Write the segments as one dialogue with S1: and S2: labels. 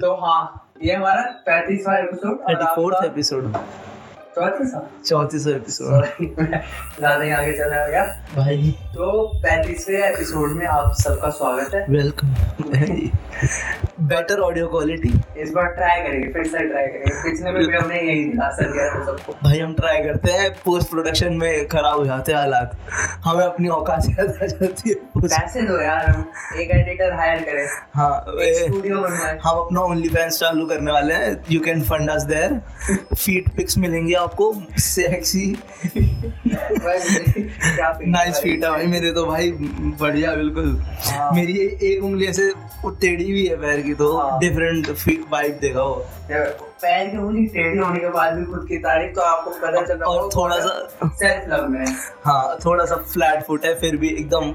S1: तो हाँ ये हमारा पैंतीसवा एपिसोड
S2: थर्टी फोर्थ एपिसोड
S1: चौतीसवा?
S2: चौतीसवा एपिसोड
S1: ज़्यादा ही आगे चला गया।
S2: भाई।
S1: तो पैंतीसवें एपिसोड में आप सबका स्वागत है।
S2: वेलकम बेटर ऑडियो क्वालिटी
S1: इस बार ट्राई करेंगे फिर से ट्राई करेंगे। पिछले में भी हमने यही दिलासा दिया था सबको।
S2: भाई हम ट्राई करते हैं पोस्ट प्रोडक्शन में खराब हो जाते हैं हालात। हमें अपनी औकात याद आ जाती है
S1: पैसे दो यार हम एक एडिटर हायर करें।
S2: हाँ
S1: एक स्टूडियो बनवाए।
S2: हम अपना ओनली फैंस चालू करने वाले हैं। You can fund us their feet pics मिलेंगे आपको सेक्सी नाइस फीट है भाई मेरे तो भाई बढ़िया बिल्कुल
S1: हाँ।
S2: मेरी एक उंगली ऐसे वो टेढ़ी भी है पैर की तो
S1: हाँ।
S2: डिफरेंट फीट वाइब देगा वो
S1: पैर की उंगली टेढ़ी होने के बाद भी खुद की तारीफ़ तो आपको पता चल
S2: और थोड़ा सा
S1: सेल्फ लव में।
S2: हाँ थोड़ा सा फ्लैट फुट है फिर भी एकदम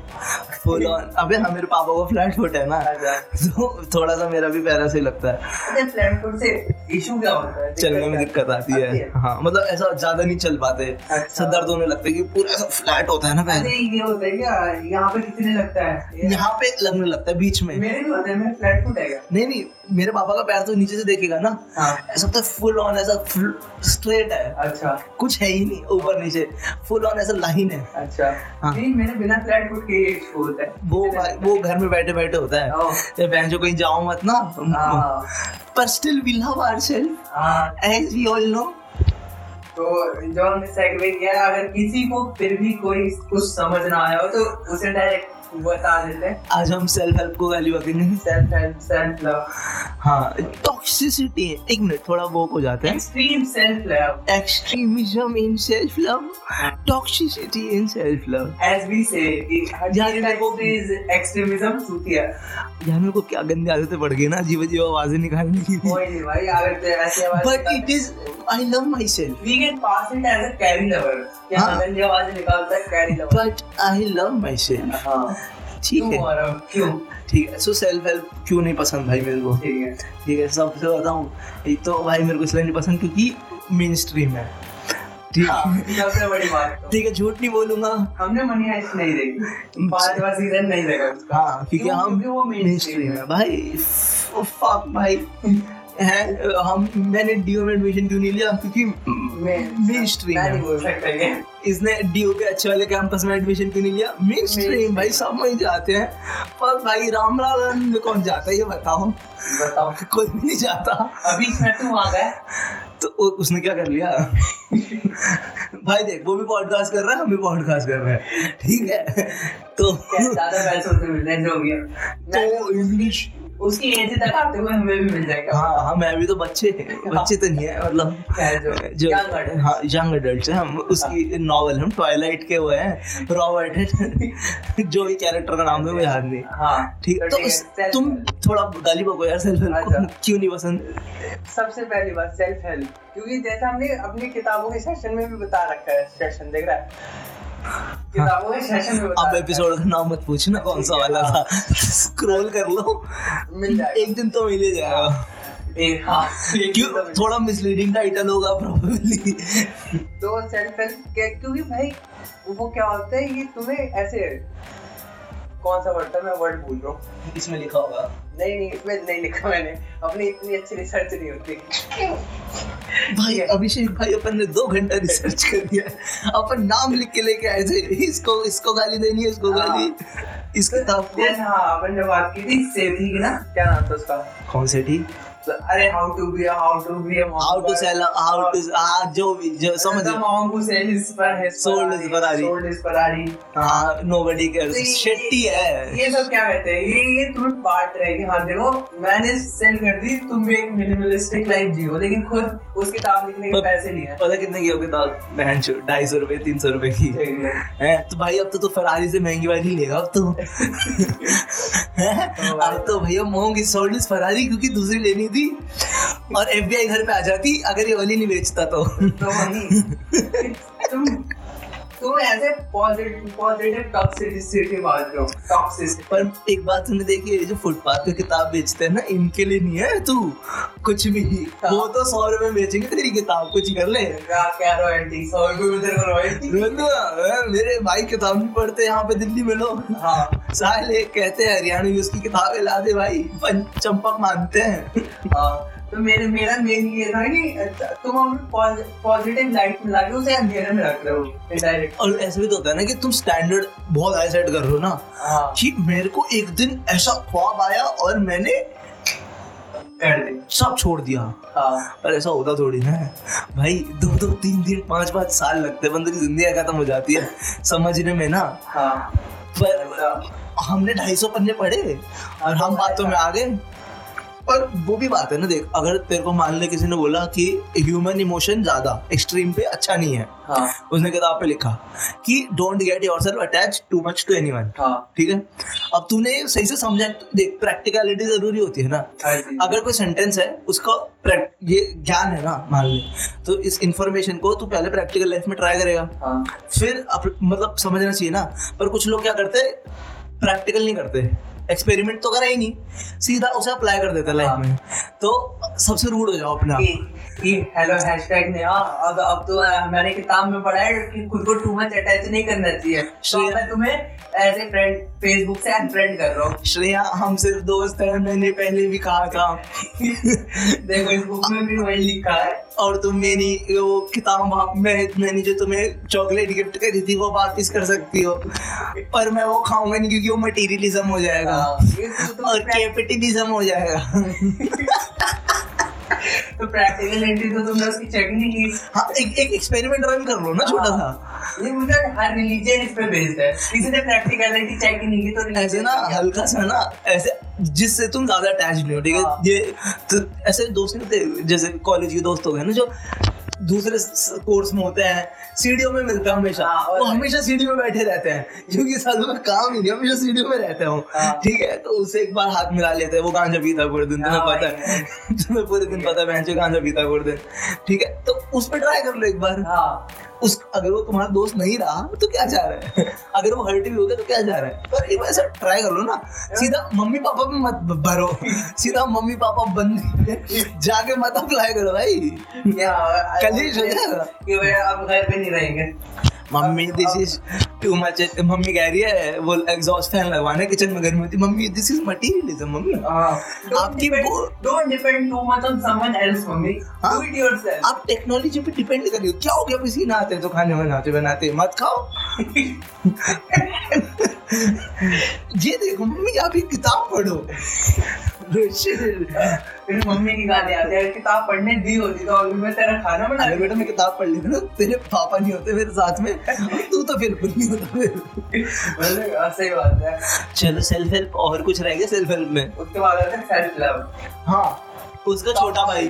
S2: फुल ऑन अबे हाँ मेरे पापा को फ्लैट फुट है ना।
S1: अच्छा।
S2: तो थोड़ा सा मेरा भी पैरा से लगता है।
S1: फ्लैट फुट से इशू क्या होता है?
S2: चलने में दिक्कत आती है। हाँ? मतलब ऐसा ज़्यादा नहीं चल पाते।
S1: अच्छा।
S2: दर्द होने लगता है कि पूरा ऐसा फ्लैट होता है ना पैर।
S1: ये होता है क्या? यहाँ पे कितने लगता है?
S2: यहाँ पे लगने लगता है बीच में।
S1: मेरे भी होता है फ्लैट फुट है
S2: नहीं नहीं मेरे पापा का पैर तो नीचे से देखेगा ना।
S1: हाँ।
S2: ऐसा तो फुल ऑन ऐसा स्ट्रेट है।
S1: अच्छा।
S2: कुछ है ही नहीं ऊपर नीचे। फुल ऑन ऐसा लाइन है।
S1: अच्छा।
S2: हाँ।
S1: नहीं मेरे बिना फ्लैट फुट के ये होता है।
S2: वो भाई वो घर में बैठे बैठे होता है। बहन जो कहीं जाओ मत ना।
S1: हाँ।
S2: पर स्टिल वी लव आवरसेल्फ
S1: हाँ।
S2: एज वी ऑल नो
S1: तो जो हमने सेगवे किया। अगर किसी को फिर भी कोई कुछ समझ ना आया हो तो उसे डायरेक्ट बता देते हैं
S2: आज हम सेल्फ हेल्प को वैल्यू रखेंगे।
S1: सेल्फ हेल्प सेल्फ लव
S2: हाँ। टॉक्सिसिटी एक मिनट थोड़ा वो हो जाते हैं।
S1: Extreme self love
S2: extremism in self love toxicity in self love
S1: as we say extremism चूतिया
S2: यार मेरे को क्या गंदी आदतें पड़ गई ना अजीब अजीब आवाज़ें निकालने की।
S1: कोई नहीं भाई तो ऐसी आवाज़
S2: but it is I love myself
S1: we can pass it as a carry lover क्या
S2: हाँ।
S1: गंदी आवाज़ निकालता है carry lover
S2: but I love myself
S1: हाँ।
S2: ठीक है।
S1: क्यों?
S2: ठीक है। सो सेल्फ हेल्प क्यों नहीं पसंद भाई मेरे को?
S1: ठीक है।
S2: ठीक है सबसे बताऊँ एक तो भाई मेरे को इसलिए नहीं पसंद क्योंकि मेन स्ट्रीम है। ठीक
S1: हाँ, सबसे बड़ी बात तो।
S2: ठीक है झूठ नहीं बोलूँगा।
S1: हमने मनी हाइस्ट नहीं देखी। पांचवा सीज़न नहीं देखा
S2: हाँ क्योंकि हम
S1: क्योंकि वो
S2: मेन स्ट्रीम
S1: है।
S2: है। भाई फक भाई। है हम मैंने डीओ में एडमिशन क्यों नहीं लिया? क्योंकि मेन स्ट्रीम
S1: मैं नहीं
S2: है।
S1: बोल सकता ये
S2: इसने डीओ के अच्छे वाले कैंपस में एडमिशन क्यों नहीं लिया? मेन स्ट्रीम भाई सब वहीं जाते हैं। पर भाई रामलाल में कौन जाता है ये बताओ।
S1: बताओ।
S2: कोई भी नहीं जाता।
S1: अभी तू आ गया।
S2: तो उसने क्या कर लिया? भाई देख वो भी पॉडकास्ट कर रहा है हम भी पॉडकास्ट कर रहे हैं। ठीक है। तो
S1: ज़्यादा पैसों हैं जो भी है।
S2: तो इंग्लिश
S1: उसकी एज तक आते हुए हमें भी मिल जाएगा।
S2: हाँ हाँ मैं भी तो बच्चे बच्चे तो नहीं है मतलब
S1: जो।
S2: हाँ यंग एडल्ट है हम। उसकी नॉवल हम ट्वाइलाइट के हुए हैं। रॉबर्ट जो भी कैरेक्टर का नाम है वो याद नहीं।
S1: हाँ
S2: ठीक तो तुम थोड़ा गाली बको यार सेल्फ हेल्प
S1: अच्छा।
S2: क्यों नहीं पसंद?
S1: सबसे पहली बात सेल्फ हेल्प क्योंकि जैसा हमने अपनी किताबों के सेशन में भी बता रखा है सेशन देख रहा है। बता
S2: अब एपिसोड का नाम मत पूछना कौन सा वाला था? स्क्रॉल कर लो।
S1: मिल जाएगा।
S2: एक दिन तो मिल ही जाएगा।
S1: एक हाँ
S2: क्यों?
S1: तो
S2: थोड़ा मिसलीडिंग टाइटल होगा प्रोबेबली
S1: तो सेल्फ हेल्प के क्योंकि भाई वो क्या होता है ये तुम्हें ऐसे कौन सा वर्ड था? मैं वर्ड भूल रहा हूँ।
S2: इसमें लिखा होगा।
S1: नहीं नहीं इसमें नहीं लिखा मैंने। अपनी इतनी अच्छी रिसर्च नहीं होती।
S2: भाई अभिषेक भाई अपन ने दो घंटा रिसर्च कर दिया। अपन नाम लिख के लेके आए थे। इसको इसको गाली देनी है इसको
S1: हाँ।
S2: गाली इस किताब को।
S1: हाँ अपन ने बात की थी सेठी की ना? क्या नाम था उसका?
S2: कौन से ठीक
S1: अरे how to be how to be
S2: how to sell how to हाँ जो भी जो समझ।
S1: The monk who sell his per his
S2: Sold his Ferrari.
S1: sold his Ferrari.
S2: हाँ नोबडी केयर्स
S1: तो ये-
S2: शेट्टी है।
S1: ये सब क्या कहते हैं? ये ये तुम्हें बांट रहे कि हाँ देखो मैंने सेल कर दी तुम भी एक मिनिमलिस्टिक लाइफ जियो लेकिन खुद उस किताब लिखने के पैसे नहीं है।
S2: पता कितने की हो किताब? बहन चो ढाई सौ रुपए तीन सौ रुपए की। है। तो भाई अब तो तो फरारी से महँगी वाली लेगा अब तो। हैं? अब तो भैया मोहंगी की इस फरारी क्योंकि दूसरी लेनी थी। और एफबीआई घर पे आ जाती अगर ये वाली नहीं बेचता तो।
S1: तो वही तुम तुम ऐसे पॉजिटिव पॉजिटिव टॉक्सिसिटी बात रहे टॉक्सिसिटी
S2: पर एक बात तुमने देखी है जो फुटपाथ पे किताब बेचते हैं ना इनके लिए नहीं है तू कुछ भी।
S1: हाँ।
S2: वो तो सौ रुपए बेचेंगे तेरी किताब कुछ कर ले।
S1: क्या क्या रॉयल्टी सौ रुपये में तेरे को रॉयल्टी
S2: मेरे भाई किताब नहीं पढ़ते यहाँ पे दिल्ली में लोग।
S1: हाँ।
S2: साले कहते हैं हरियाणवी उसकी किताबें ला दे भाई चंपक मानते हैं।
S1: हाँ। तो मेरे मेरा मेन ये था कि तुम हमें पॉजिटिव लाइट में ला के उसे अंधेरे में रख रहे हो डायरेक्ट
S2: और ऐसा भी तो होता है ना कि तुम स्टैंडर्ड बहुत हाई सेट कर रहे हो ना
S1: हाँ।
S2: कि मेरे को एक दिन ऐसा ख्वाब आया और मैंने सब छोड़ दिया।
S1: हाँ।
S2: पर ऐसा होता थोड़ी ना। भाई दो दो तीन तीन पाँच पाँच साल लगते हैं बंदे की ज़िंदगी खत्म हो जाती है समझने में ना।
S1: हाँ।
S2: पर हमने ढाई सौ पन्ने पढ़े और हम बातों में आ गए पर वो भी बात है ना देख अगर तेरे को मान ले किसी ने बोला कि ह्यूमन इमोशन ज़्यादा एक्सट्रीम पे अच्छा नहीं है
S1: हाँ।
S2: उसने किताब पे लिखा कि don't get yourself attach too much to anyone
S1: हाँ।
S2: ठीक है? अब तूने सही से समझा देख प्रैक्टिकलिटी ज़रूरी होती है ना।
S1: हाँ
S2: अगर कोई सेंटेंस है उसका ये ज्ञान है ना मान ले तो इस इंफॉर्मेशन को तू पहले प्रैक्टिकल लाइफ में ट्राई करेगा।
S1: हाँ।
S2: फिर मतलब समझना चाहिए ना पर कुछ लोग क्या करते प्रैक्टिकल नहीं करते। एक्सपेरिमेंट तो करा ही नहीं। सीधा उसे अप्लाई कर देता लाइफ। में। तो सबसे रूड हो जाओ अपने आप।
S1: कि हेलो हैशटैग ने अब अब तो मैंने किताब में पढ़ा है कि खुद को टू मच अटैच नहीं करना चाहिए। तो मैं तुम्हें ए फ्रेंड फेसबुक से अनफ्रेंड कर रहा हूँ।
S2: श्रेया हम सिर्फ़ दोस्त हैं मैंने पहले भी कहा था।
S1: देखो इस बुक में भी वही लिखा है।
S2: और तुम मेरी वो किताब मैं मैंने जो तुम्हें चॉकलेट गिफ्ट करी थी वो वापस कर सकती हो। पर मैं वो खाऊँगा नहीं क्योंकि वो मटेरियलिज्म हो जाएगा।
S1: हाँ, तो
S2: और कैपिटलिज्म हो जाएगा।
S1: तो प्रैक्टिकलिटी तो तुमने उसकी चेक नहीं की
S2: हाँ एक एक एक्सपेरिमेंट रन कर लो ना छोटा सा
S1: ये मुझे हर रिलीजन इस पे बेस्ड है किसी ने प्रैक्टिकलिटी चेक ही नहीं की तो
S2: ऐसे ना? हल्का सा ना ऐसे जिससे तुम ज़्यादा अटैच नहीं हो ठीक
S1: हाँ।
S2: है ये तो ऐसे दोस्त नहीं होते जैसे कॉलेज के दोस्त हो गए ना जो दूसरे कोर्स में होते हैं सीढ़ियों में मिलता है हमेशा।
S1: हाँ,
S2: वो हमेशा सीढ़ी में बैठे रहते हैं क्योंकि सालों में काम ही नहीं हमेशा सीढ़ियों में रहते हो।
S1: हाँ।
S2: ठीक है तो उसे एक बार हाथ मिला लेते हैं वो गांजा पीता पूरे दिन तुम्हें
S1: हाँ,
S2: पता है। तुम्हें पूरे दिन पता है गांजा पीता पूरे दिन। ठीक है तो उस पर ट्राई कर लो एक बार।
S1: हाँ।
S2: उस अगर वो तुम्हारा दोस्त नहीं रहा तो क्या जा रहा है? अगर वो हर्ट भी हो गया तो क्या जा रहा है? पर एक बार ऐसा ट्राई कर लो ना। सीधा मम्मी पापा में मत भरो। सीधा मम्मी पापा बंद जाके मत अप्लाई करो भाई।
S1: क्या
S2: कलेश हो जाएगा।
S1: कि भाई अब घर पे नहीं रहेंगे।
S2: Mummy this is too much mummy कह रही है वो एग्जॉस्ट फ़ैन लगवाना किचन में गर्मी होती mummy this is materialism mummy.
S1: आपकी
S2: आपकी वो-
S1: don't depend too much on someone else mummy.
S2: हाँ?
S1: डू इट योरसेल्फ
S2: आप टेक्नोलॉजी पे डिपेंड करिए क्या हो गया? किसी ना आते तो खाने बनाते बनाते मत खाओ। ये देखो मम्मी आप ये किताब पढ़ो.
S1: फिर मम्मी की गाली आती है किताब पढ़ने दी होती तो अभी मैं तेरा खाना बना
S2: अरे बेटा मैं किताब पढ़ लेती ना तेरे पापा नहीं होते मेरे साथ में तू तो बिल्कुल नहीं होता फिर।
S1: हाँ, सही बात है।
S2: चलो सेल्फ हेल्प और कुछ रह गया सेल्फ हेल्प में?
S1: उसके बाद आता है सेल्फ लव
S2: हाँ उसका छोटा भाई।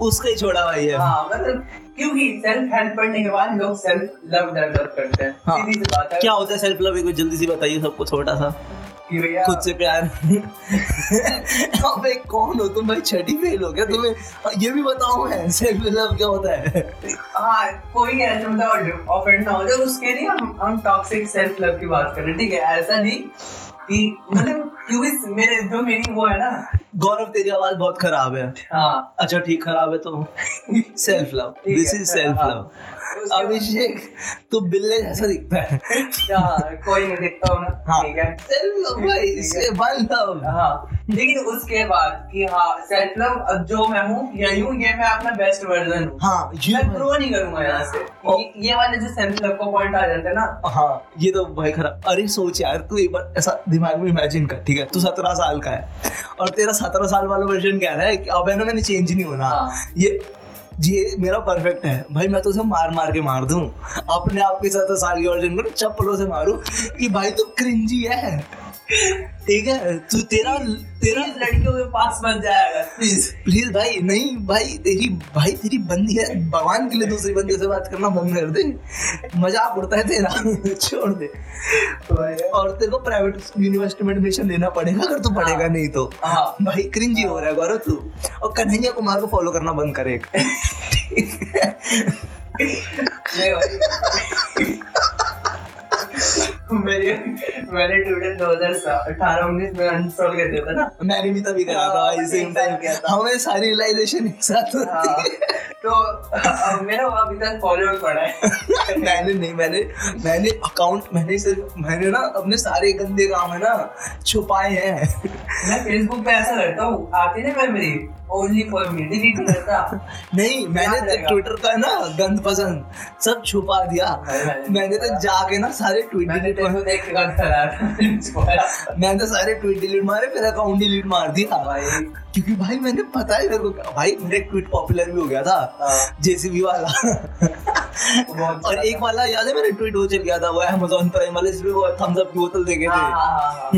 S2: उसका ही छोटा भाई है।
S1: हाँ मतलब क्योंकि सेल्फ हेल्प पढ़ने के बाद लोग सेल्फ लव डेवलप करते हैं?
S2: हाँ।
S1: सीधी सी बात है।
S2: क्या होता है सेल्फ लव एक जल्दी से बताइए सबको छोटा सा। खुद से प्यार। अबे कौन हो? तुम भाई छठी फेल हो गया तुम्हें ये भी बताओ मैं सेल्फ लव क्या होता है?
S1: हाँ कोई ऐसा मतलब ऑफेंड ना हो जाए उसके लिए हम हम टॉक्सिक सेल्फ लव की बात कर रहे हैं ठीक है? ऐसा नहीं कि मतलब क्योंकि मेरे जो मेरी वो है ना
S2: गौरव तेरी आवाज़ बहुत खराब है।
S1: हाँ।
S2: अच्छा ठीक खराब है तो self love this is self
S1: हाँ।
S2: लव अभिषेक तू बिल्ले जैसा दिखता है
S1: हाँ कोई नहीं देखता हूँ
S2: हाँ।
S1: ठीक है।
S2: सेल्फ भाई इससे वन
S1: हाँ लेकिन उसके बाद कि हाँ सेल्फ लव अब जो मैं हूँ यही हूँ ये मैं अपना बेस्ट वर्जन हूँ।
S2: हाँ ये
S1: मैं ग्रो नहीं करूँगा यहाँ से। ये, ये वाले जो सेल्फ लव का पॉइंट आ जाता है ना।
S2: हाँ ये तो भाई खराब। अरे सोच यार तू एक बार ऐसा दिमाग में इमेजिन कर ठीक है? तू सत्रह साल का है। और तेरा सत्रह साल वाला वर्जन कह रहा है कि अब है ना मैंने चेंज नहीं होना। ये ये मेरा परफेक्ट है। भाई, मैं तो उसे मार मार के मार दूँ। अपने आप के साथ चप्पलों से मारूं कि भाई तो क्रिंजी है। ठीक है? तू तेरा तेरा
S1: लड़कियों के पास बन जाएगा प्लीज़
S2: प्लीज़ भाई नहीं भाई तेरी भाई तेरी बंदी है। भगवान के लिए दूसरी बंदी से बात करना बंद कर दे। मज़ाक उड़ता है तेरा। छोड़ दे। और तेरे को प्राइवेट यूनिवर्सिटी में एडमिशन लेना पड़ेगा। अगर तू पढ़ेगा
S1: हाँ।
S2: नहीं तो।
S1: हाँ।
S2: भाई क्रिंजी हो रहा है गौरव तू। और कन्हैया कुमार को फॉलो करना बंद करे
S1: मेरी मैंने ट्विटर 2018 19 में कर दिया था ना।
S2: मैंने भी तभी करा था भाई सेम टाइम
S1: किया था।
S2: हमें सारी रियलाइजेशन एक साथ
S1: हाँ,
S2: होती है
S1: तो अब मेरा अभी तक फॉलोअर पड़ा है।
S2: मैंने नहीं मैंने मैंने अकाउंट मैंने सिर्फ़ मैंने ना अपने सारे गंदे काम है ना छुपाए हैं।
S1: मैं फेसबुक पे ऐसा करता हूँ आती ना memory only for me delete नहीं करता
S2: नहीं मैंने
S1: तो
S2: ट्विटर का ना गंद पसंद सब छुपा दिया।
S1: मैंने-
S2: तो जाके ना सारे ट्वीट डिलीट मैंने तो सारे ट्वीट डिलीट मारे फिर अकाउंट डिलीट मार दिया।
S1: भाई।
S2: क्योंकि भाई मैंने पता ही मेरे को भाई मेरे ट्वीट पॉपुलर भी हो गया था।
S1: हाँ।
S2: जेसीबी वाला।
S1: बहुत
S2: और एक वाला याद है मेरा ट्वीट हो चल गया था वो अमेजोन प्राइम वाले जिसमें वो थम्स अप की बोतल दे
S1: गए
S2: थे।
S1: हाँ हाँ हाँ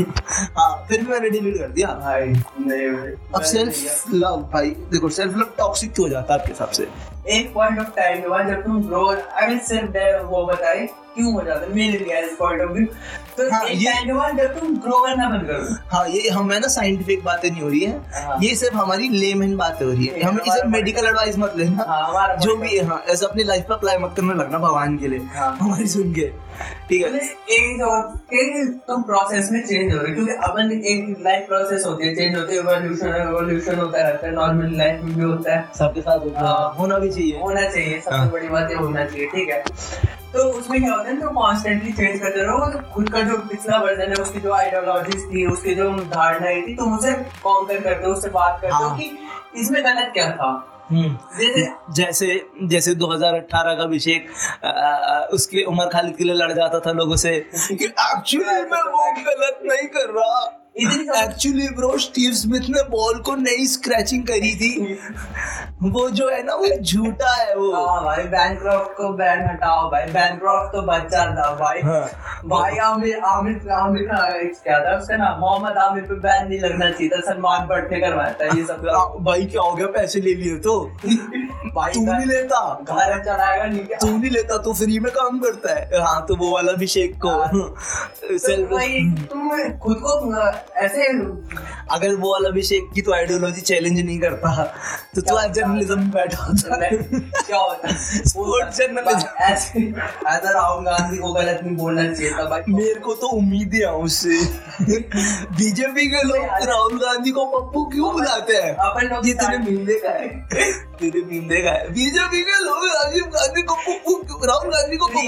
S2: हाँ। फिर भी मैंने डिलीट कर दिया।
S1: भाई नहीं
S2: अब सेल्फ लव भाई देखो सेल्फ लव टॉक्सिक क्यों हो जाता है आपके हिसाब से?
S1: एक पॉइंट ऑफ़ टाइम के बाद जब तुम ग्रो आई मीन सिर्फ़ वो बताए। क्यों हो जाता है? मेरे लिए एज पॉइंट ऑफ़ व्यू तो
S2: हाँ, ये-
S1: टाइम के बाद जब तुम ग्रो करना बंद करो
S2: हाँ ये हमें ना साइंटिफिक बातें नहीं हो रही है।
S1: हाँ।
S2: ये सिर्फ़ हमारी लेमन बातें हो रही है।
S1: ये
S2: इसे मेडिकल एडवाइस मत लेना।
S1: हाँ,
S2: जो भी हाँ ऐसा अपनी लाइफ पे अप्लाई मत करने लगना भगवान के लिए।
S1: हाँ।
S2: हमारी सुन के। ठीक है।
S1: एक जो एक तुम प्रोसेस में चेंज हो रहे हो, क्योंकि अपन एक लाइफ प्रोसेस होती है चेंज होती है होता रहता है नॉर्मल लाइफ में भी होता है।
S2: सबके साथ होता है। होना भी चाहिए।
S1: होना चाहिए सबसे। बड़ी बात ये होना चाहिए ठीक है। तो उसमें क्या होता है तो कॉन्स्टेंटली चेंज करते रहो तो खुद का जो पिछला वर्जन है उसकी जो आइडियोलॉजीज थी उसकी जो धारणाएँ थी तुम उसे कॉन्कर करते हो उससे बात करते हो
S2: हाँ।
S1: कि इसमें गलत क्या था
S2: हम्म।
S1: जैसे
S2: जैसे जैसे 2018 का अभिषेक उसके उमर खालिद के लिए लड़ जाता था लोगों से कि एक्चुअली मैं वो गलत नहीं कर रहा एक्चुअली ब्रो स्टीव स्मिथ ने बॉल को नई स्क्रैचिंग करी थी। वो जो है ना वो झूठा है वो।
S1: हाँ भाई बैंक्रॉफ्ट को बैन हटाओ भाई। बैंक्रॉफ्ट तो बच्चा था भाई।
S2: हाँ।
S1: भाई आमिर आमिर आमिर का एक क्या था उसका नाम? मोहम्मद आमिर पे बैन नहीं लगना चाहिए था। सलमान भट्ट ने करवाया था ये सब।
S2: आ, भाई क्या हो गया? पैसे ले लिए तो।
S1: भाई
S2: तू नहीं लेता।
S1: घर चढ़ाएगा नहीं क्या?
S2: तू नहीं लेता तू फ्री में काम करता है। हाँ तो वो वाला अभिषेक को।
S1: तो
S2: सेल्फ
S1: भाई तुम खुद को ऐसे
S2: अगर वो वाला अभिषेक की तो आइडियोलॉजी चैलेंज नहीं करता तो तू आज जर्नलिज्म में बैठा होता।
S1: क्या होता? है
S2: Sports journalism.
S1: ऐसे ऐसा राहुल गांधी को गलत नहीं बोलना चाहिए था भाई
S2: मेरे को तो उम्मीद है उससे। बीजेपी के लोग राहुल गांधी को पप्पू क्यों बुलाते हैं?
S1: अपन लोग
S2: ये तूने मीम देखा है। तूने मीम देखा है। बीजेपी के लोग राजीव गांधी को पप्पू राहुल गांधी को पप्पू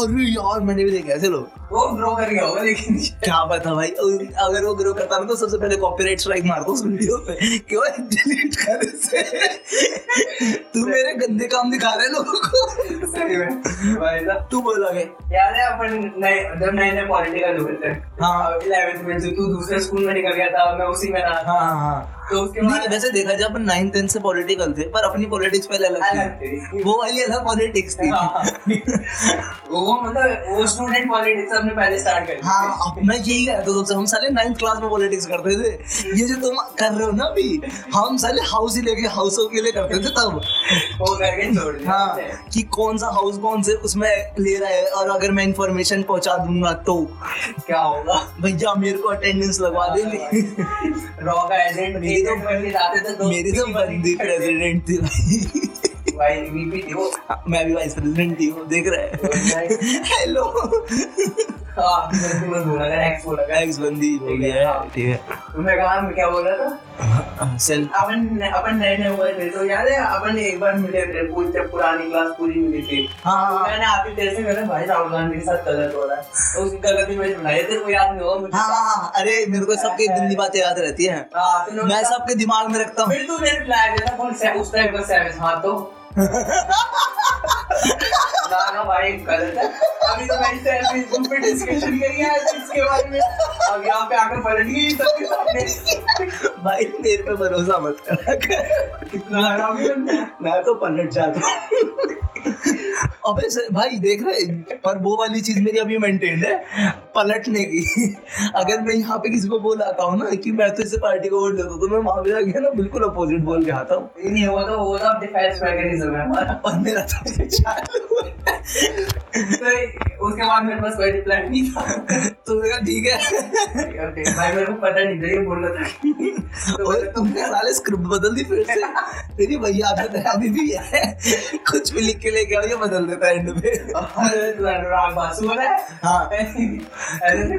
S2: अरे यार मैंने भी देखा ऐसे लोग
S1: वो ग्रो कर गया होगा लेकिन
S2: क्या पता भाई अगर वो ग्रो करता ना तो सबसे पहले कॉपीराइट स्ट्राइक मार दो उस वीडियो पे। क्यों? डिलीट कर से तू मेरे गंदे काम दिखा रहे लोगों को।
S1: सही में। भाई साहब।
S2: तू बोलोगे
S1: याद है अपन नए जब नए नए पॉलिटिकल हुए थे।
S2: हाँ।
S1: इलेवेंथ में से तू दूसरे स्कूल में निकल गया था मैं उसी में रहा।
S2: हाँ हाँ
S1: तो उसके बाद
S2: वैसे देखा जाए अपन नाइन टेंथ से पॉलिटिकल थे पर अपनी पॉलिटिक्स पहले अलग थी। वो वाली अलग पॉलिटिक्स थी।
S1: वो मतलब वो स्टूडेंट पॉलिटिक्स हमने पहले स्टार्ट कर
S2: हाँ मैं यही कह रहा था हम साले नाइन्थ क्लास में पॉलिटिक्स करते थे। ये जो तुम कर रहे हो ना अभी हम साले हाउस ही लेके हाउस के लिए करते थे तब।
S1: वो करके छोड़
S2: हाँ कि कौन सा हाउस कौन से उसमें ले रहा है और अगर मैं इंफॉर्मेशन पहुँचा दूँगा तो।
S1: क्या होगा?
S2: भैया मेरे को अटेंडेंस लगवा देंगे
S1: रॉ का एजेंट
S2: मेरी तो-
S1: एजेंट जाते थे
S2: मेरी तो बंदी प्रेसिडेंट थी भाई।
S1: भाई एमवीपी थी वो
S2: मैं भी वाइस प्रेसिडेंट थी वो देख रहा है। हेलो
S1: हाँ एक्स बोला अगर
S2: एक्स बंदी हो गया ठीक है।
S1: तुमने कहा मैं क्या बोल रहा था? अपन अपन नए नए हुए थे तो याद है अपन एक बार मिले थे पूरी जब पुरानी क्लास पूरी मिली थी
S2: हाँ
S1: तो
S2: हाँ
S1: मैंने आपकी तेरे से मैंने भाई राहुल गांधी के साथ गलत हो रहा है तो उसकी गलती मैंने बनाई तेरे को याद नहीं होगा मुझे
S2: हाँ हाँ अरे मेरे को सबके गंदी बातें याद रहती हैं
S1: हाँ,
S2: मैं सबके दिमाग में रखता हूँ
S1: फिर तू मेरे फ्लैग देता कौन सा उस टाइम का सैविज हाँ तो ना ना भाई गलत है अभी तो मैंने फेसबुक पे डिस्कशन करी है इसके बारे में अब यहाँ पे आकर पलट गई सबके सामने
S2: भाई मेरे पे भरोसा मत कर। मैं तो पलट जाता हूँ। अबे भाई देख रहे पर वो वाली चीज़ मेरी अभी मेंटेन्ड है पलटने की। अगर मैं यहाँ पे किसी को बोल आता हूँ ना कि मैं तो इस पार्टी को वोट देता हूँ तो मैं वहाँ पे जाके ना बिल्कुल अपोजिट बोल के आता हूँ।
S1: नहीं वो तो वो तो डिफेंस मैकेनिज्म है
S2: और मेरा तो चालू
S1: उसके बाद मेरे पास कोई रिप्लाई नहीं था।
S2: तो मैंने कहा ठीक है।
S1: भाई मेरे को पता नहीं था ये बोल रहा था तो
S2: और तुमने साले स्क्रिप्ट बदल दी फिर से। तेरी भैया आदत है अभी भी है। कुछ भी लिख के लेके आओ ये बदल देता है एंड में
S1: तू है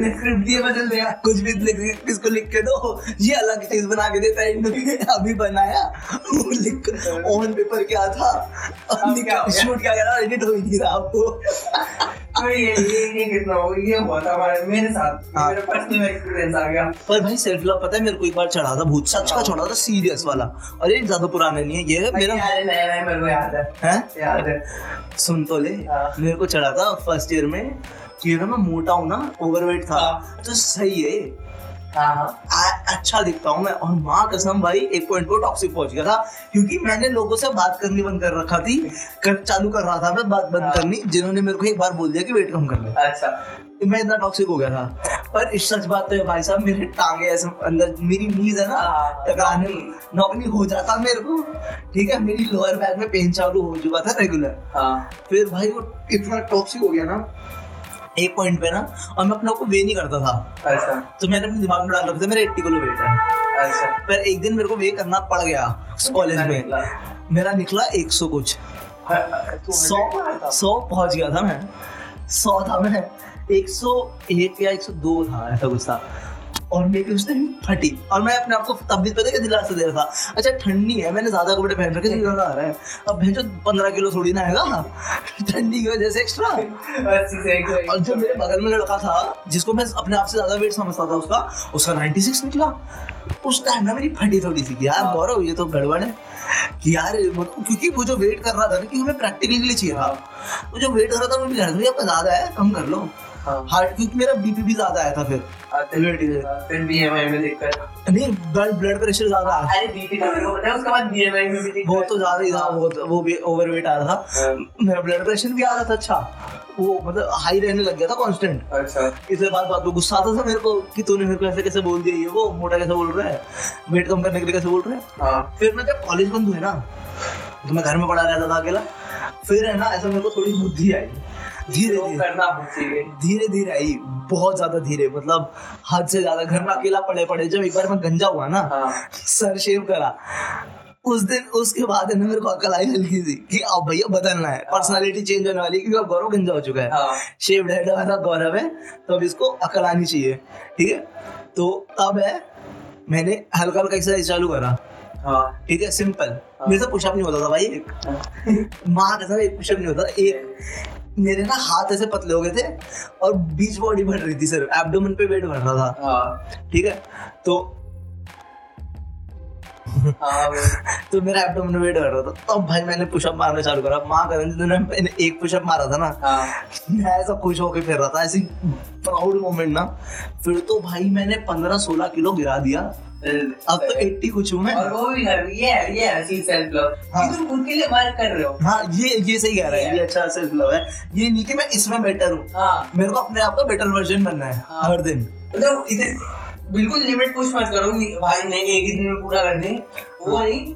S1: स्क्रिप्ट दिए बदल दिया।
S2: कुछ भी लिख किसको लिख के दो ये अलग चीज़ बना के देता है एंड में। अभी बनाया वो लिख ऑन पेपर क्या था? शूट क्या करा एडिट हो ही नहीं रहा आपको
S1: ये ये ये कितना हो ये हुआ था हमारे मेरे साथ। मेरा पर्सनल एक्सपीरियंस आ गया
S2: पर भाई सेल्फ लव पता है मेरे को एक बार चढ़ा था भूत सच का चढ़ा था सीरियस वाला अरे ज़्यादा पुराना नहीं है ये है मेरा
S1: नया नया मेरे को याद है
S2: है
S1: याद है
S2: सुन तो ले। मेरे को चढ़ा था फ़र्स्ट ईयर में कि ना मैं मोटा हूँ ना ओवरवेट था
S1: हाँ।
S2: तो सही है
S1: हाँ हाँ
S2: अच्छा दिखता हूँ मैं। और माँ कसम भाई एक पॉइंट को टॉक्सिक पहुँच गया था क्योंकि मैंने लोगों से बात करनी बंद कर रखा थी कर चालू कर रहा था मैं बात बंद
S1: हाँ।
S2: करनी जिन्होंने मेरे को एक बार बोल दिया कि वेट कम कर ले।
S1: अच्छा।
S2: मैं इतना टॉक्सिक हो गया था। पर इस सच बात तो है भाई साहब मेरे टांगे ऐसे अंदर मेरी नीज है ना
S1: हाँ,
S2: टकराने
S1: नौकनी।
S2: नौकनी हो जाता मेरे को ठीक है? मेरी लोअर बैक में पेन चालू हो चुका था रेगुलर
S1: हाँ।
S2: फिर भाई वो इतना टॉक्सिक हो गया ना एक पॉइंट पे ना और मैं अपने आप को वे नहीं करता था।
S1: अच्छा।
S2: तो मैंने अपने दिमाग में डाल रखा था मेरा एट्टी किलो वेट है।
S1: अच्छा।
S2: पर एक दिन मेरे को वे करना पड़ गया कॉलेज में।
S1: निकला?
S2: मेरा निकला एक सौ कुछ। सौ
S1: 100 पर था?
S2: सौ पहुँच गया था मैं। सौ था मैं। एक सौ एक या एक सौ दो था ऐसा कुछ था। और मेरी उस टाइम फटी। और मैं अपने आप को तब भी पता है दिलासा दे रहा था? अच्छा ठंडी है मैंने ज़्यादा कपड़े पहन रखे ज़्यादा आ रहा है। अब भैंसो पंद्रह किलो थोड़ी ना आएगा ठंडी की वजह से एक्स्ट्रा और जो मेरे बगल में लड़का था जिसको मैं अपने आप से ज़्यादा वेट समझता था उसका उसका 96 निकला। उस टाइम ना मेरी फटी थोड़ी सी यार
S1: हाँ।
S2: गौरव ये तो गड़बड़ है। कि यार क्योंकि वो जो वेट कर रहा था ना कि हमें प्रैक्टिकली के लिए चाहिए था। वो जो वेट कर रहा था वो भी रहा था ज़्यादा है कम कर लो।
S1: हाँ
S2: हार्ट क्योंकि मेरा बीपी भी ज़्यादा आया था फिर। ही-
S1: फिर बीएमआई में दिक्कत
S2: नहीं ब्लड ब्लड प्रेशर ज़्यादा
S1: अरे बीपी तो मेरे को पता है उसके बाद बीएमआई में भी दिक्कत
S2: वो तो ज़्यादा ही था वो वो भी ओवर आ रहा था।
S1: हाँ।
S2: मेरा ब्लड प्रेशर भी आ रहा था अच्छा। वो मतलब हाई रहने लग गया था कांस्टेंट
S1: अच्छा।
S2: इसलिए बात बात पे गुस्सा आता था मेरे को कि तूने मेरे को ऐसे कैसे बोल दिया ये वो मोटा कैसे बोल रहा है? वेट कम करने के लिए कैसे बोल रहा है?
S1: हाँ।
S2: फिर मैं जब कॉलेज बंद हुए ना तो मैं घर में पड़ा रहता था अकेला। फिर है ना ऐसा मेरे को थोड़ी बुद्धि आई। धीरे धीरे
S1: करना
S2: धीरे धीरे आई बहुत ज़्यादा धीरे मतलब हद से ज़्यादा। घर में अकेला पड़े पड़े जब एक बार मैं गंजा हुआ ना
S1: हाँ।
S2: सर शेव करा। उस दिन उसके बाद है ना मेरे को अकल आई हल्की सी कि अब भैया बदलना है पर्सनालिटी चेंज होने वाली है क्योंकि अब गौरव गंजा हो चुका है।
S1: हाँ।
S2: शेव्ड हेड वाला गौरव है तो अब इसको अकल आनी चाहिए ठीक है? तो तब है मैंने हल्का हल्का एक्सरसाइज चालू करा।
S1: हाँ।
S2: ठीक है? सिंपल मेरे से पुशअप नहीं होता था भाई एक। माँ का एक पुशअप नहीं होता एक। मेरे ना हाथ ऐसे पतले हो गए थे और बीच बॉडी बढ़ रही थी सिर्फ़। एब्डोमेन पे वेट बढ़ रहा था।
S1: हाँ।
S2: ठीक है? तो
S1: हाँ
S2: तो मेरा एब्डोमेन वेट बढ़ रहा था। तब भाई मैंने पुशअप मारना चालू करा। माँ का दिन मैंने एक पुशअप मारा था ना
S1: हाँ।
S2: मैं ऐसा खुश होकर फिर रहा था। ऐसी प्राउड मोमेंट ना। फिर तो भाई मैंने पंद्रह सोलह किलो गिरा दिया। अब तो एट्टी कुछ हूँ मैं।
S1: और वो भी कर ये ये ऐसी सेल्फ लव
S2: हाँ।
S1: तुम खुद के लिए वर्क कर रहे हो।
S2: हाँ ये ये सही कह रहा है। ये अच्छा सेल्फ लव है। ये नहीं कि मैं इसमें बेटर हूँ।
S1: हाँ।
S2: मेरे को अपने आप का बेटर वर्जन बनना है
S1: हाँ।
S2: हर दिन।
S1: मतलब इधर बिल्कुल लिमिट पुश मत करो भाई नहीं एक ही दिन में पूरा कर दें। वो नहीं।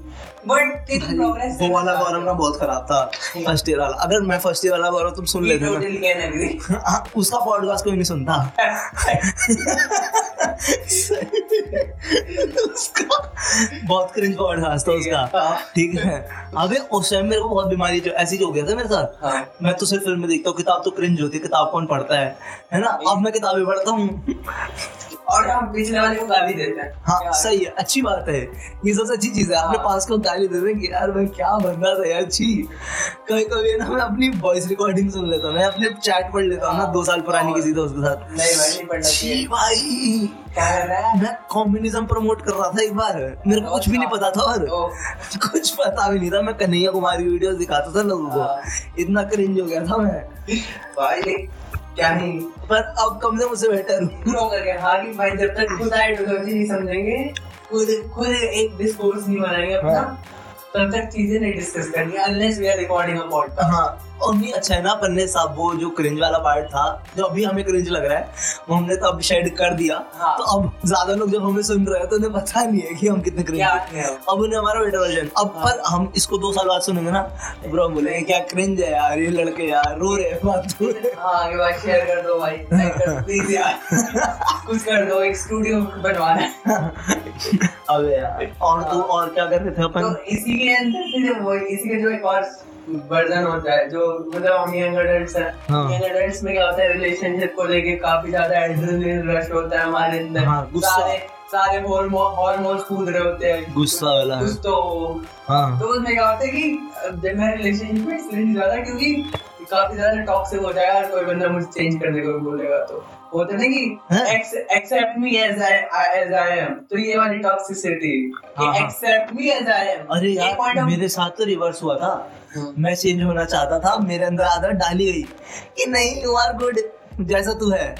S1: बट प्रोग्रेस
S2: वो वाला गौरव ना बहुत खराब था फ़र्स्ट ईयर वाला। अगर मैं फ़र्स्ट ईयर वाला गौरव तुम सुन लेते ना।
S1: लगी
S2: हाँ, उसका पॉडकास्ट कोई नहीं सुनता। उसका बहुत क्रिंज पॉडकास्ट था उसका।
S1: हाँ।
S2: ठीक है। अबे उस टाइम मेरे को बहुत बीमारी जो ऐसी जो हो गया था मेरे साथ।
S1: हाँ।
S2: मैं तो सिर्फ़ फ़िल्म देखता हूँ किताब तो क्रिंज होती है किताब कौन पढ़ता है? है ना? अब मैं किताबें पढ़ता हूँ।
S1: और हम पिछले वाले को गाली देते हैं।
S2: हाँ सही है अच्छी बात है। ये सबसे अच्छी चीज़ है अपने
S1: हाँ।
S2: पास को गाली दे देंगे यार मैं क्या बंदा था यार छी। कभी कभी ना मैं अपनी वॉइस रिकॉर्डिंग सुन लेता हूँ मैं अपने चैट पढ़ लेता हूँ ना दो साल पुरानी किसी दोस्त के साथ।
S1: नहीं भाई नहीं पढ़ना चाहिए।
S2: भाई।
S1: क्या कर रहा है?
S2: मैं कम्युनिज्म प्रमोट कर रहा था एक बार मेरे को कुछ भी नहीं पता था और कुछ पता भी नहीं था मैं कन्हैया कुमारी वीडियोस दिखाता था लोगों को।
S1: हाँ।
S2: इतना क्रिंज हो गया था मैं।
S1: भाई क्या नहीं
S2: पर अब कम से मुझसे बेटर हूँ।
S1: हाँ? कि भाई जब तक खुद आइडियोलॉजी नहीं समझेंगे। खुद खुद एक डिस्कोर्स नहीं बनाएँगे अपना।
S2: हाँ।
S1: तब तक चीज़ें नहीं डिस्कस करनी unless we are recording a podcast
S2: हाँ। और नहीं अच्छा है ना अपन ने सब वो जो क्रिंज वाला पार्ट था जो अभी हमें क्रिंज लग रहा है वो हमने तो अब शेड कर दिया।
S1: हाँ।
S2: तो अब ज़्यादा लोग जब हमें सुन रहे हैं तो उन्हें पता नहीं है कि हम कितने क्रिंज
S1: क्या
S2: हैं। अब उन्हें हमारा बेटर वर्जन अब
S1: हाँ।
S2: पर हम इसको दो साल बाद सुनेंगे ना ब्रो हम बोलेंगे क्या क्रिंज है यार ये लड़के यार रो रहे हैं बात रहे हैं।
S1: शेयर कर दो भाई कुछ कर दो एक स्टूडियो बनवाना है।
S2: अबे यार और तू और क्या कर रहे थे
S1: तो
S2: अपन?
S1: इसी के अंदर से जो इसी के जो एक और वर्जन होता है जो मतलब हम यंग एडल्ट्स हैं
S2: हाँ।
S1: यंग एडल्ट्स में क्या होता है रिलेशनशिप को लेके काफ़ी ज़्यादा एड्रेनलिन रश होता है हमारे अंदर
S2: हाँ, गुस्सा।
S1: सारे सारे हार्मोन हार्मोन्स कूद रहे होते हैं
S2: गुस्सा वाला है।
S1: कुछ तो
S2: हाँ
S1: तो उसमें क्या होता है कि जब मैं रिलेशनशिप में इसलिए नहीं ज़्यादा क्योंकि काफ़ी ज़्यादा टॉक्सिक हो जाएगा कोई बंदा मुझे चेंज करने को बोलेगा तो होता है ना
S2: हाँ।
S1: कि accept me as I as I am तो ये वाली टॉक्सिसिटी
S2: हाँ, हाँ।
S1: Accept me as I am
S2: अरे यार मेरे साथ तो रिवर्स हुआ था
S1: हाँ।
S2: मैं चेंज होना चाहता था मेरे अंदर आदत डाली गई कि नहीं यू आर गुड जैसा तू है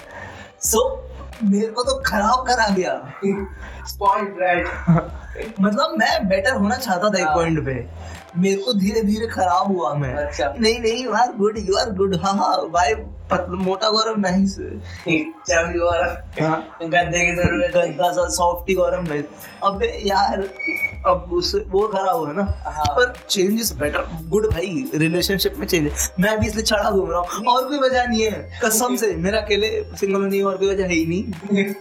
S2: सो so, मेरे को तो खराब करा
S1: ब्रैट
S2: मतलब मैं बेटर होना चाहता था एक
S1: हाँ।
S2: पॉइंट पे मेरे को धीरे धीरे खराब हुआ मैं।
S1: अच्छा।
S2: नहीं नहीं you are good you are good हाँ हाँ भाई पतला मोटा गौरव
S1: जब यू आर
S2: हाँ।
S1: की ज़रूरत
S2: गंदा सा सॉफ्टी गौरव नाइस अबे यार अब उस वो खराब हुआ ना।
S1: हाँ।
S2: पर चेंज इज़ बेटर गुड भाई रिलेशनशिप में चेंज मैं भी इसलिए छड़ा घूम रहा हूँ। और कोई वजह नहीं है। कसम से मेरा अकेले सिंगल नहीं और कोई वजह है ही नहीं।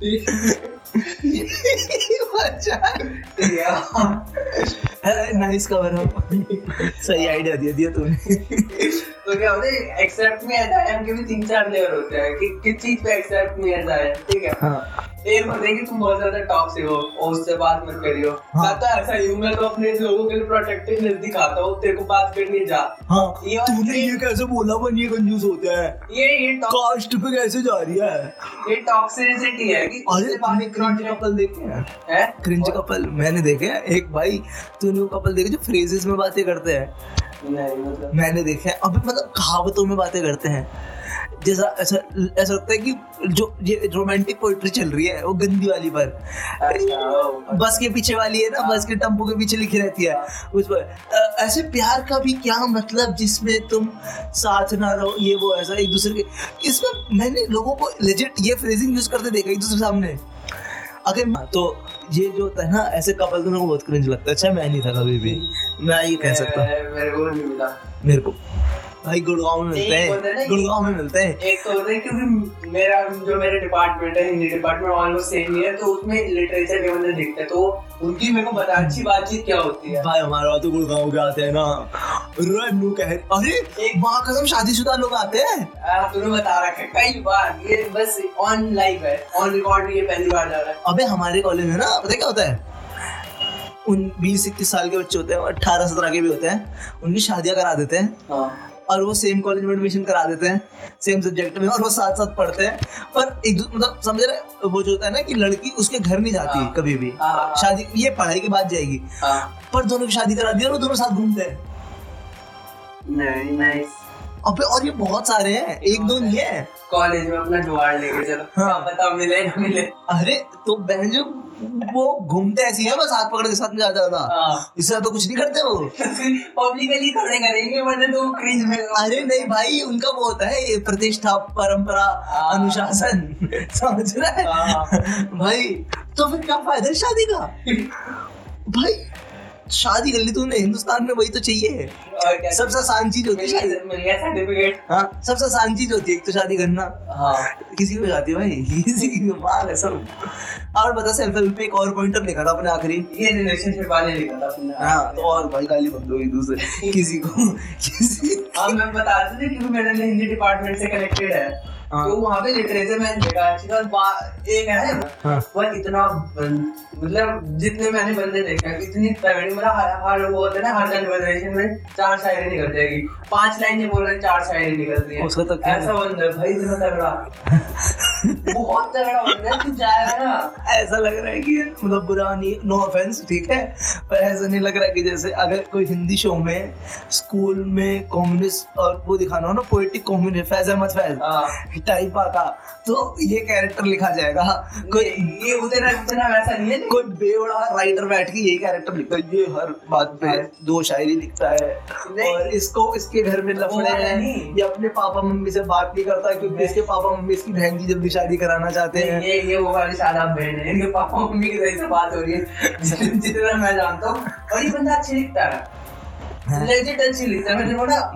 S2: नाइस कवर अप सही आइडिया दिया दिया तूने।
S1: तो क्या होता है एक्सेप्ट मी आई एम के भी तीन चार लेवल होते हैं कि किस चीज़ पे एक्सेप्ट मी आई एम ठीक है?
S2: हाँ।
S1: एक होता है कि तुम बहुत ज़्यादा टॉक्सिक हो और उससे बात मत करियो।
S2: हाँ।
S1: तो ऐसा ही मैं तो अपने लोगों के लिए प्रोटेक्टिवनेस दिखाता हूँ तेरे को बात करनी जा।
S2: हाँ
S1: ये
S2: तूने ये कैसे बोला बन ये कंजूस होता है।
S1: ये ये
S2: कास्ट पे कैसे जा रही है?
S1: ये टॉक्सिसिटी है कि
S2: अरे
S1: बात
S2: क्रिंज कपल देखे हैं?
S1: है?
S2: क्रिंज कपल मैंने देखे हैं। एक भाई तूने वो कपल देखे जो फ्रेजेस में बातें करते हैं?
S1: मतलब
S2: मैंने देखे हैं। अभी मतलब कहावतों में बातें करते हैं। जैसा ऐसा ऐसा लगता है कि जो ये रोमांटिक पोइट्री चल रही है वो गंदी वाली पर।
S1: अच्छा
S2: बस के पीछे वाली है ना बस के टम्पू के पीछे लिखी रहती है। उस पर ऐसे प्यार का भी क्या मतलब जिसमें तुम साथ ना रहो ये वो ऐसा एक दूसरे के इसमें मैंने लोगों को लेजिट ये फ्रेजिंग यूज़ करते देखा एक दूसरे सामने। अगर तो ये जो होता है ना ऐसे कपल तो मेरे को बहुत क्रिंज लगता है। अच्छा मैं नहीं था कभी भी। मैं ये कह सकता
S1: मेरे को नहीं मिला।
S2: मेरे को। भाई गुड़गांव में मिलते
S1: है।
S2: गुड़गांव में मिलते हैं।
S1: एक तो होता है क्योंकि मेरा जो मेरे डिपार्टमेंट है हिंदी डिपार्टमेंट ऑलमोस्ट सेम ही है तो उसमें लिटरेचर के बंदे दिखते हैं। तो उनकी मेरे को बता अच्छी बातचीत क्या होती है?
S2: भाई हमारा तो गुड़गांव के आते हैं ना। रन्नू कह अरे
S1: एक-
S2: वहाँ कसम शादीशुदा लोग आते हैं।
S1: तूने बता रखा है कई बार ये बस ऑन लाइव है ऑन रिकॉर्ड ये पहली बार जा रहा है।
S2: अबे हमारे कॉलेज में ना पता क्या होता है? उन बीस इक्कीस साल के बच्चे होते हैं अट्ठारह सत्रह के भी होते हैं उनकी शादियाँ करा देते हैं।
S1: हाँ।
S2: और वो सेम कॉलेज में एडमिशन करा देते हैं सेम सब्जेक्ट में और वो साथ साथ पढ़ते हैं। पर एक मतलब समझ रहे वो जो होता है ना कि लड़की उसके घर नहीं जाती
S1: हाँ।
S2: कभी भी।
S1: हाँ।
S2: शादी ये पढ़ाई के बाद जाएगी।
S1: हाँ।
S2: पर दोनों की शादी करा दी और वो दोनों साथ घूमते हैं।
S1: नहीं नाइस
S2: अबे और ये बहुत सारे हैं। एक दो नहीं है।
S1: कॉलेज में अपना जुगाड़ लेके चलो।
S2: हाँ।
S1: पता मिले ना मिले?
S2: अरे तो बहन जो वो घूमते ऐसे है बस हाथ पकड़ के साथ में जाता था
S1: हाँ।
S2: इससे तो कुछ नहीं करते वो।
S1: पब्लिकली खड़े करेंगे वरना तो क्रिंज में
S2: अरे नहीं भाई उनका वो होता है ये प्रतिष्ठा परंपरा
S1: हाँ।
S2: अनुशासन। समझ रहे है?
S1: हाँ।
S2: भाई तो फिर क्या फ़ायदा है शादी का? भाई शादी कर ली तूने हिंदुस्तान में वही तो चाहिए। सबसे आसान चीज़ होती है
S1: सर्टिफिकेट
S2: हाँ सबसे आसान चीज़ होती है एक तो शादी करना।
S1: हाँ।
S2: किसी को जाती है भाई किसी की मार है सब और बता सेल्फ हेल्प पे एक और पॉइंटर लिखा था अपने आखिरी।
S1: ये रिलेशनशिप वाले लिखा था अपने
S2: हाँ तो और भाई गाली बंद होगी दूसरे। किसी को किसी
S1: हाँ मैं बता थी क्योंकि मेरे हिंदी डिपार्टमेंट से कनेक्टेड है
S2: हाँ।
S1: तो वहाँ पे लिटरेचर मैंने देखा बात एक है
S2: ना
S1: वह इतना मतलब जितने मैंने बंदे देखे इतनी तगड़ी मतलब हर हर वो होता है ना हर कन्वर्सेशन में चार शायरी निकल जाएगी पाँच लाइन बोल रहे हैं, चार शायरी निकल रही है।
S2: उसका तो
S1: ऐसा बंदा है, भाई इतना तगड़ा। बहुत तगड़ा बंदा है तू जाएगा ना।
S2: ऐसा लग रहा है कि मतलब बुरा नहीं नो ऑफेंस ठीक है? पर ऐसा नहीं लग रहा है कि जैसे अगर कोई हिंदी शो में स्कूल में कम्युनिस्ट और वो दिखाना हो ना पोइटिक कम्युनिस्ट फैज अहमद फैज
S1: हाँ।
S2: टाइप का तो ये कैरेक्टर लिखा जाएगा। कोई
S1: ये उतना उतना वैसा नहीं है
S2: कोई बेवड़ा राइटर बैठ के यही कैरेक्टर लिखता है ये हर बात पे दो शायरी लिखता है और इसको इसके घर में लफड़े हैं ये अपने पापा मम्मी से बात नहीं करता क्योंकि इसके पापा मम्मी इसकी बहन की जल्दी शादी कराना चाहते हैं।
S1: ये ये वो वाली शादाब बहन है। इनके पापा मम्मी की तरह से बात हो रही है। जितना मैं जानता हूँ और ये बंदा अच्छी दिखता है।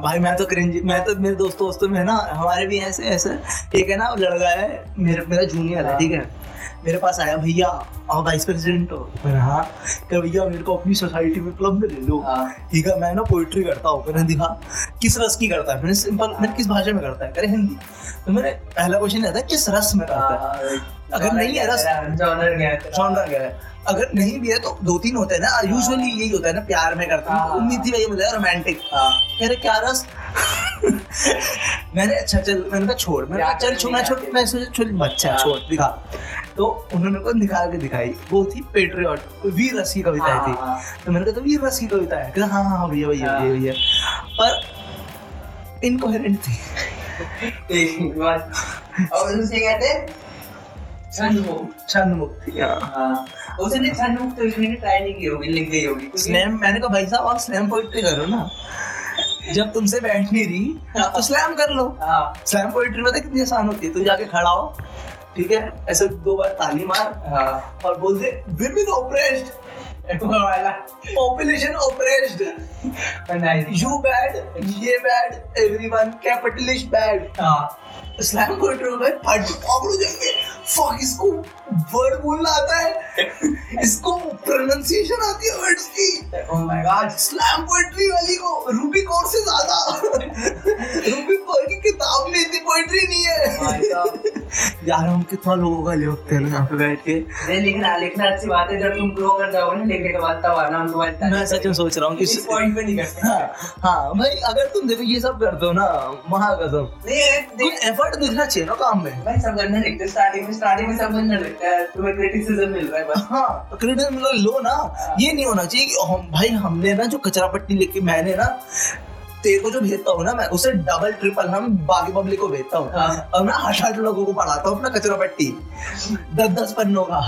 S2: भाई मैं तो क्रिंज मैं तो मेरे दोस्तों दोस्तों में ना हमारे भी ऐसे ऐसे एक है ना लड़का है मेरे मेरा जूनियर है ठीक है? मेरे पास आया भैया आप वाइस प्रेसिडेंट हो? मैंने हाँ। क्या भैया मेरे को अपनी सोसाइटी में क्लब में ले लो।
S1: हाँ।
S2: ठीक है मैं ना पोइट्री करता हूँ। मैंने दिखा किस रस की करता है? मैंने सिंपल मैंने किस भाषा में करता है? करे हिंदी। तो मैंने पहला क्वेश्चन है किस रस में करता है? अगर नहीं है रस
S1: जॉनर गया था
S2: जॉनर क्या है। अगर नहीं भी है तो दो तीन होते हैं ना यूजुअली यही होता है ना प्यार में करता
S1: हाँ।
S2: हूँ। उम्मीद थी भैया मुझे रोमांटिक
S1: हाँ।
S2: कह रहे क्या रस? मैंने अच्छा चल मैंने कहा छोड़। मैंने कहा चल छोड़ छोड़ मैं सोचा छोड़ बच्चा छोड़ दिखा। तो उन्होंने मेरे को निकाल के दिखाई वो थी पेट्रियट वीर रस की कविताएँ थी।
S1: हाँ,
S2: तो मैंने कहा तो वीर रस की कविता है? कहता हाँ हाँ भैया भैया भैया भैया। पर इनकोहेरेंट थी।
S1: और उसे कहते उसने छंद मुक्त लिखने ट्राई नहीं की होगी लिख गई होगी
S2: स्लैम मैंने कहा भाई साहब आप स्लैम पोइट्री करो ना जब तुमसे बैठ नहीं रही तो स्लैम कर लो
S1: हाँ
S2: स्लैम पोइट्री में कितनी आसान होती है तू जाके खड़ा हो ठीक? है ऐसे दो बार ताली मार और बोल दे women oppressed population oppressed you bad ये बैड एवरीवन कैपिटलिस्ट बैड
S1: हाँ
S2: स्लैम पोइट्री में फट पागल हो जाएँगे फक इसको वर्ड बोलना आता है। इसको प्रोनाउंसिएशन आती है वर्ड्स की।
S1: Oh my god
S2: slam poetry वाली को रूबी कौर से ज़्यादा। रूबी कौर की किताब में इतनी पोइट्री नहीं है। यार हम कितना लोगों का लिखते हैं ना यहाँ पे बैठ के।
S1: नहीं लिखना लिखना अच्छी बात है जब तुम ग्रो कर जाओगे ना लिखने के बाद तब आना हम तुम्हारी
S2: मैं सच में सोच रहा हूँ कि
S1: इस पॉइंट पे नहीं करते।
S2: हाँ हाँ भाई अगर तुम देखो ये सब करते हो ना महाकसम
S1: नहीं
S2: कुछ
S1: देख
S2: एफर्ट दिखना चाहिए ना काम में।
S1: भाई सब गंदा लिखते स्टार्टिंग में स्टार्टिंग में सब गंदा लिखता है। तुम्हें क्रिटिसिज्म मिल रहा है बस।
S2: हाँ क्रेडिट लो ना। ये नहीं होना चाहिए कि हम भाई हमने ना जो कचरा पट्टी लेके मैंने ना तेरे को जो भेजता हूँ ना मैं उसे डबल ट्रिपल हम बाकी पब्लिक को भेजता हूँ।
S1: हाँ।
S2: और मैं आठ आठ लोगों को पढ़ाता हूँ अपना कचरा पट्टी। दस दस पन्नों का।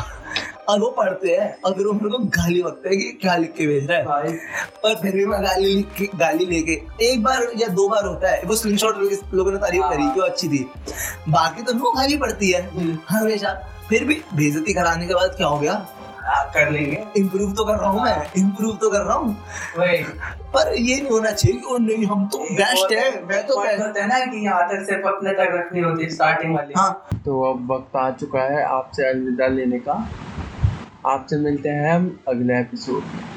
S2: और वो पढ़ते हैं। और फिर वो मेरे को गाली बकते हैं कि क्या लिख के भेज रहा है।
S1: भाई।
S2: पर फिर भी मैं गाली लिख के गाली लेके एक बार या दो बार होता है वो स्क्रीनशॉट लोगों ने तारीफ़ करी कि अच्छी थी। बाकी तो उनको गाली पड़ती है
S1: हम्म।
S2: हमेशा। फिर भी बेइज्जती कराने के बाद क्या हो गया?
S1: कर लेंगे।
S2: इम्प्रूव तो कर रहा हूँ मैं इम्प्रूव तो कर रहा हूँ। पर ये नहीं होना चाहिए कि नहीं हम तो बेस्ट है। मैं तो
S1: होता है ना कि यहाँ तक सिर्फ़ अपने तक रखनी होती है स्टार्टिंग वाली।
S2: हाँ।
S3: तो अब वक्त आ चुका है आपसे अलविदा लेने का। आपसे मिलते हैं हम अगले एपिसोड में।